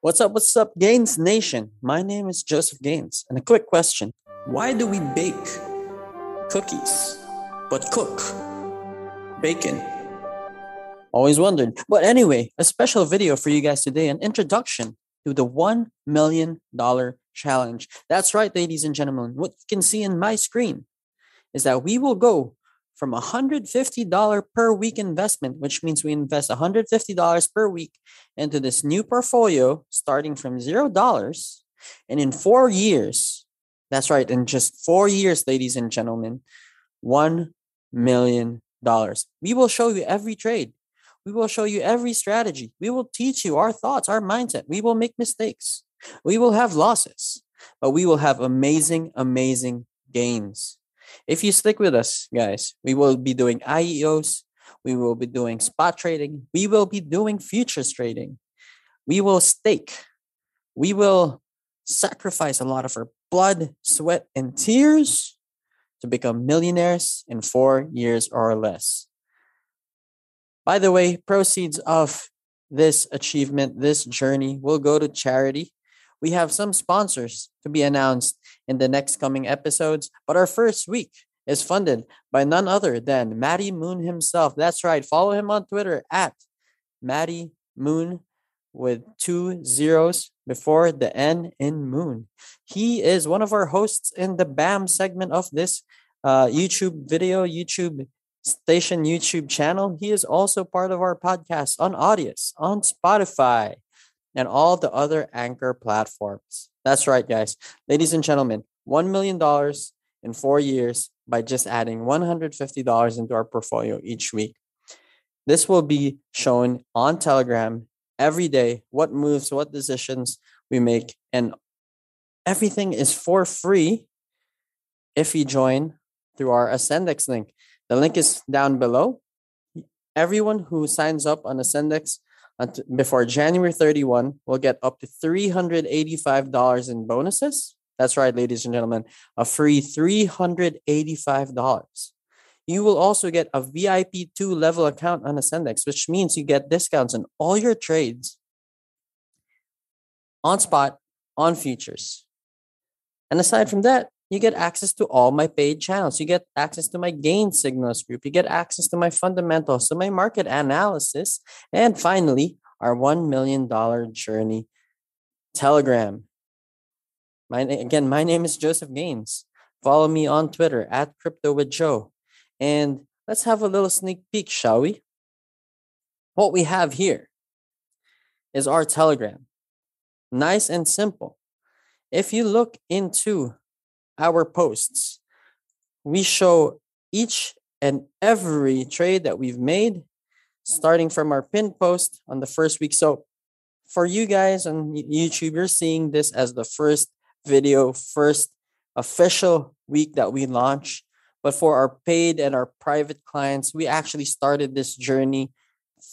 What's up, what's up, Gaines Nation? My name is Joseph Gaines, and a quick question Why do we bake cookies but cook bacon? Always wondered. But anyway, a special video for you guys today an introduction to the $1 million challenge. That's right, ladies and gentlemen. What you can see in my screen is that we will go from a $150 per week investment, which means we invest $150 per week into this new portfolio starting from $0. And in four years, that's right, in just four years, ladies and gentlemen, $1 million. We will show you every trade. We will show you every strategy. We will teach you our thoughts, our mindset. We will make mistakes. We will have losses, but we will have amazing, amazing gains. If you stick with us, guys, we will be doing IEOs, we will be doing spot trading, we will be doing futures trading, we will stake, we will sacrifice a lot of our blood, sweat, and tears to become millionaires in four years or less. By the way, proceeds of this achievement, this journey will go to charity. We have some sponsors to be announced in the next coming episodes, but our first week is funded by none other than Matty Moon himself. That's right. Follow him on Twitter at Matty Moon with two zeros before the N in Moon. He is one of our hosts in the BAM segment of this uh, YouTube video, YouTube station YouTube channel. He is also part of our podcast on Audius, on Spotify, and all the other anchor platforms. That's right, guys. Ladies and gentlemen, $1 million in four years by just adding $150 into our portfolio each week. This will be shown on Telegram every day what moves, what decisions we make, and everything is for free if you join through our Ascendex link. The link is down below. Everyone who signs up on Ascendex before January 31 we'll get up to $385 in bonuses. That's right, ladies and gentlemen, a free $385. You will also get a VIP 2 level account on Ascendex, which means you get discounts on all your trades on spot, on futures. And aside from that, you get access to all my paid channels. You get access to my gain signals group. You get access to my fundamentals, to my market analysis, and finally, our $1 million journey telegram. My, again, my name is Joseph Gaines. Follow me on Twitter at Crypto with Joe. And let's have a little sneak peek, shall we? What we have here is our telegram. Nice and simple. If you look into our posts, we show each and every trade that we've made, starting from our pin post on the first week. So, for you guys on YouTube, you're seeing this as the first video, first official week that we launch. But for our paid and our private clients, we actually started this journey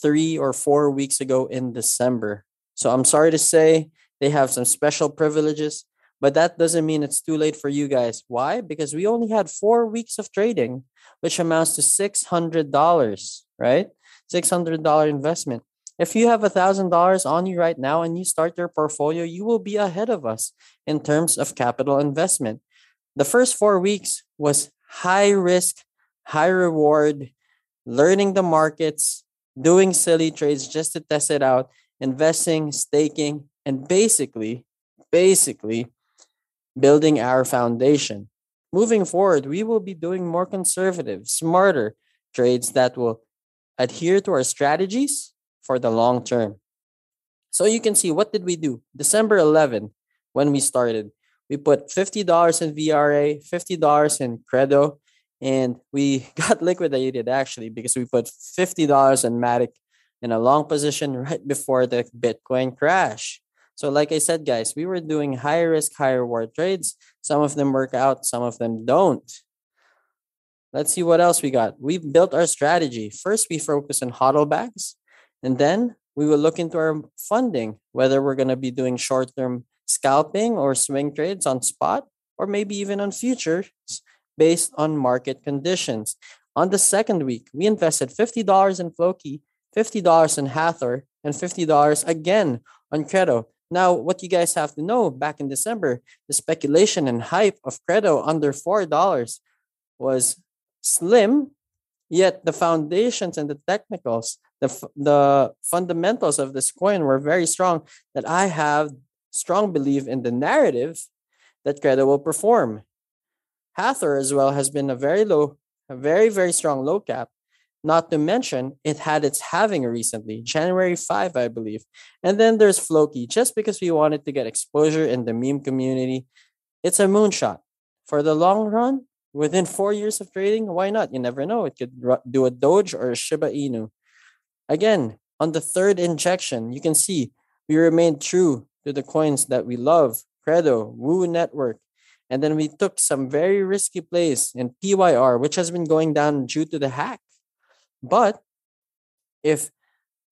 three or four weeks ago in December. So I'm sorry to say they have some special privileges. But that doesn't mean it's too late for you guys. Why? Because we only had four weeks of trading, which amounts to $600, right? $600 investment. If you have $1,000 on you right now and you start your portfolio, you will be ahead of us in terms of capital investment. The first four weeks was high risk, high reward, learning the markets, doing silly trades just to test it out, investing, staking, and basically, basically building our foundation. Moving forward, we will be doing more conservative, smarter trades that will adhere to our strategies for the long term. So you can see what did we do? December 11 when we started. We put $50 in VRA, $50 in Qredo, and we got liquidated actually because we put $50 in Matic in a long position right before the Bitcoin crash. So, like I said, guys, we were doing high risk, high reward trades. Some of them work out, some of them don't. Let's see what else we got. We built our strategy. First, we focus on hodl bags, and then we will look into our funding, whether we're going to be doing short term scalping or swing trades on spot, or maybe even on futures based on market conditions. On the second week, we invested $50 in Floki, $50 in Hathor, and $50 again on Qredo. Now, what you guys have to know back in December, the speculation and hype of Qredo under $4 was slim, yet the foundations and the technicals, the, the fundamentals of this coin were very strong that I have strong belief in the narrative that Qredo will perform. Hathor as well has been a very low, a very, very strong low cap. Not to mention, it had its halving recently, January 5, I believe. And then there's Floki, just because we wanted to get exposure in the meme community. It's a moonshot. For the long run, within four years of trading, why not? You never know. It could do a Doge or a Shiba Inu. Again, on the third injection, you can see we remained true to the coins that we love Qredo, Woo Network. And then we took some very risky plays in PYR, which has been going down due to the hack. But if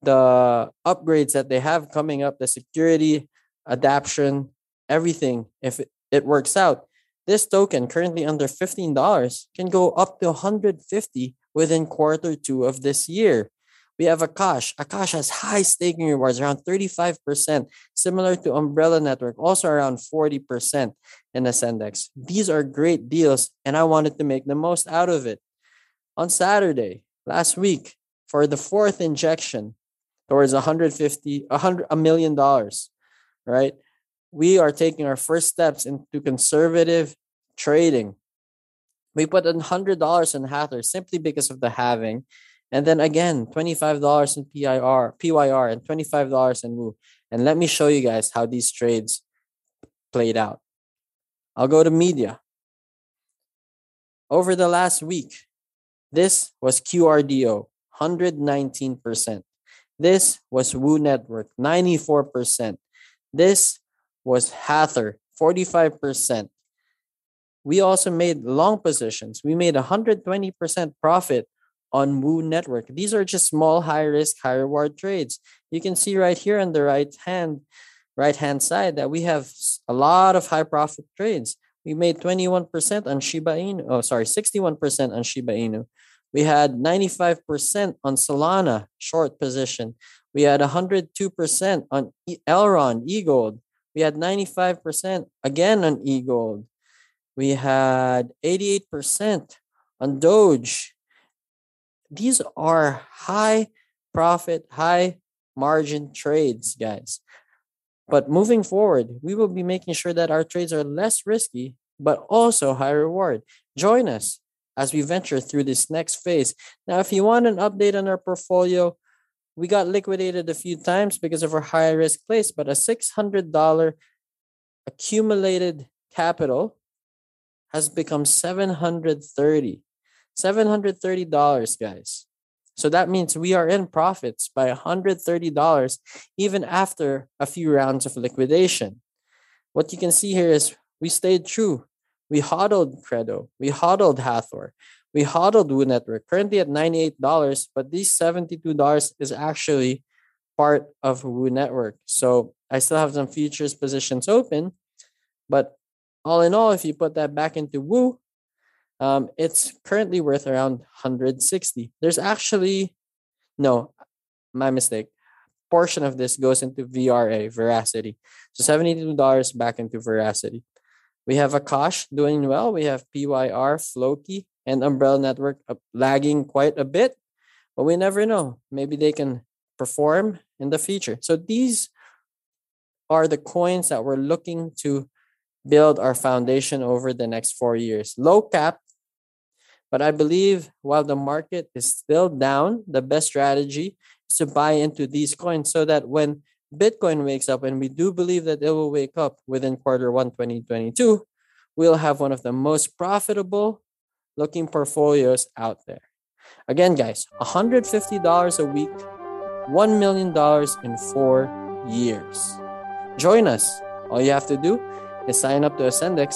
the upgrades that they have coming up, the security, adaptation, everything, if it, it works out, this token currently under $15 can go up to 150 within quarter two of this year. We have Akash. Akash has high staking rewards, around 35%, similar to Umbrella Network, also around 40% in Ascendex. These are great deals, and I wanted to make the most out of it. On Saturday, last week, for the fourth injection towards 150, 100, a million dollars, right? We are taking our first steps into conservative trading. We put $100 in Hathor simply because of the halving and then again, $25 in PIR, PYR and $25 in Woo. And let me show you guys how these trades played out. I'll go to media. Over the last week, this was QRDO, 119%. This was Woo Network, 94%. This was Hathor, 45%. We also made long positions. We made 120% profit on Woo Network. These are just small, high risk, high reward trades. You can see right here on the right hand, right hand side that we have a lot of high profit trades. We made 21% on Shiba Inu. Oh, sorry, 61% on Shiba Inu. We had 95% on Solana, short position. We had 102% on Elrond, eGold. We had 95% again on eGold. We had 88% on Doge these are high profit, high margin trades, guys. But moving forward, we will be making sure that our trades are less risky, but also high reward. Join us as we venture through this next phase. Now, if you want an update on our portfolio, we got liquidated a few times because of our high risk place, but a $600 accumulated capital has become 730 $730, guys. So that means we are in profits by $130 even after a few rounds of liquidation. What you can see here is we stayed true. We hodled Qredo. We hodled Hathor. We hodled Woo Network, currently at $98, but these $72 is actually part of Woo Network. So I still have some futures positions open, but all in all, if you put that back into Woo, um, it's currently worth around 160. There's actually no, my mistake. Portion of this goes into VRA, Veracity. So $72 back into Veracity. We have Akash doing well. We have PYR, Floki, and Umbrella Network lagging quite a bit, but we never know. Maybe they can perform in the future. So these are the coins that we're looking to build our foundation over the next four years. Low cap but I believe while the market is still down, the best strategy is to buy into these coins so that when Bitcoin wakes up, and we do believe that it will wake up within quarter one 2022, we'll have one of the most profitable looking portfolios out there. Again, guys, $150 a week, $1 million in four years. Join us. All you have to do is sign up to Ascendex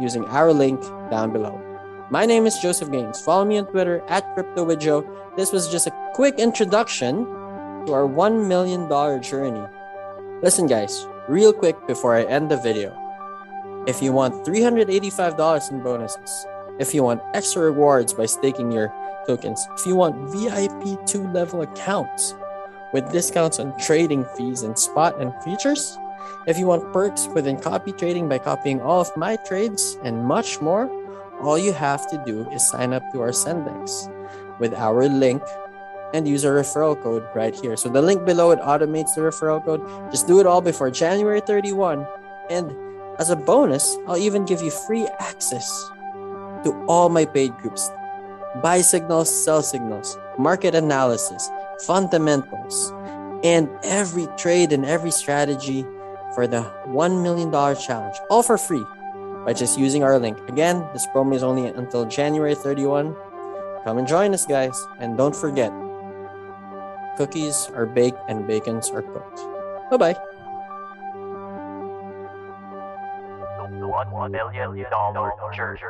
using our link down below. My name is Joseph Gaines. Follow me on Twitter at CryptoWithJoe. This was just a quick introduction to our $1 million journey. Listen, guys, real quick before I end the video. If you want $385 in bonuses, if you want extra rewards by staking your tokens, if you want VIP 2 level accounts with discounts on trading fees and spot and futures, if you want perks within copy trading by copying all of my trades and much more, all you have to do is sign up to Ascendex with our link and use our referral code right here. So the link below it automates the referral code. Just do it all before January 31 and as a bonus, I'll even give you free access to all my paid groups buy signals, sell signals, market analysis, fundamentals, and every trade and every strategy for the $1 million challenge, all for free by just using our link. Again, this promo is only until January 31. Come and join us, guys. And don't forget, cookies are baked and bacons are cooked. Bye bye. The one million dollar church.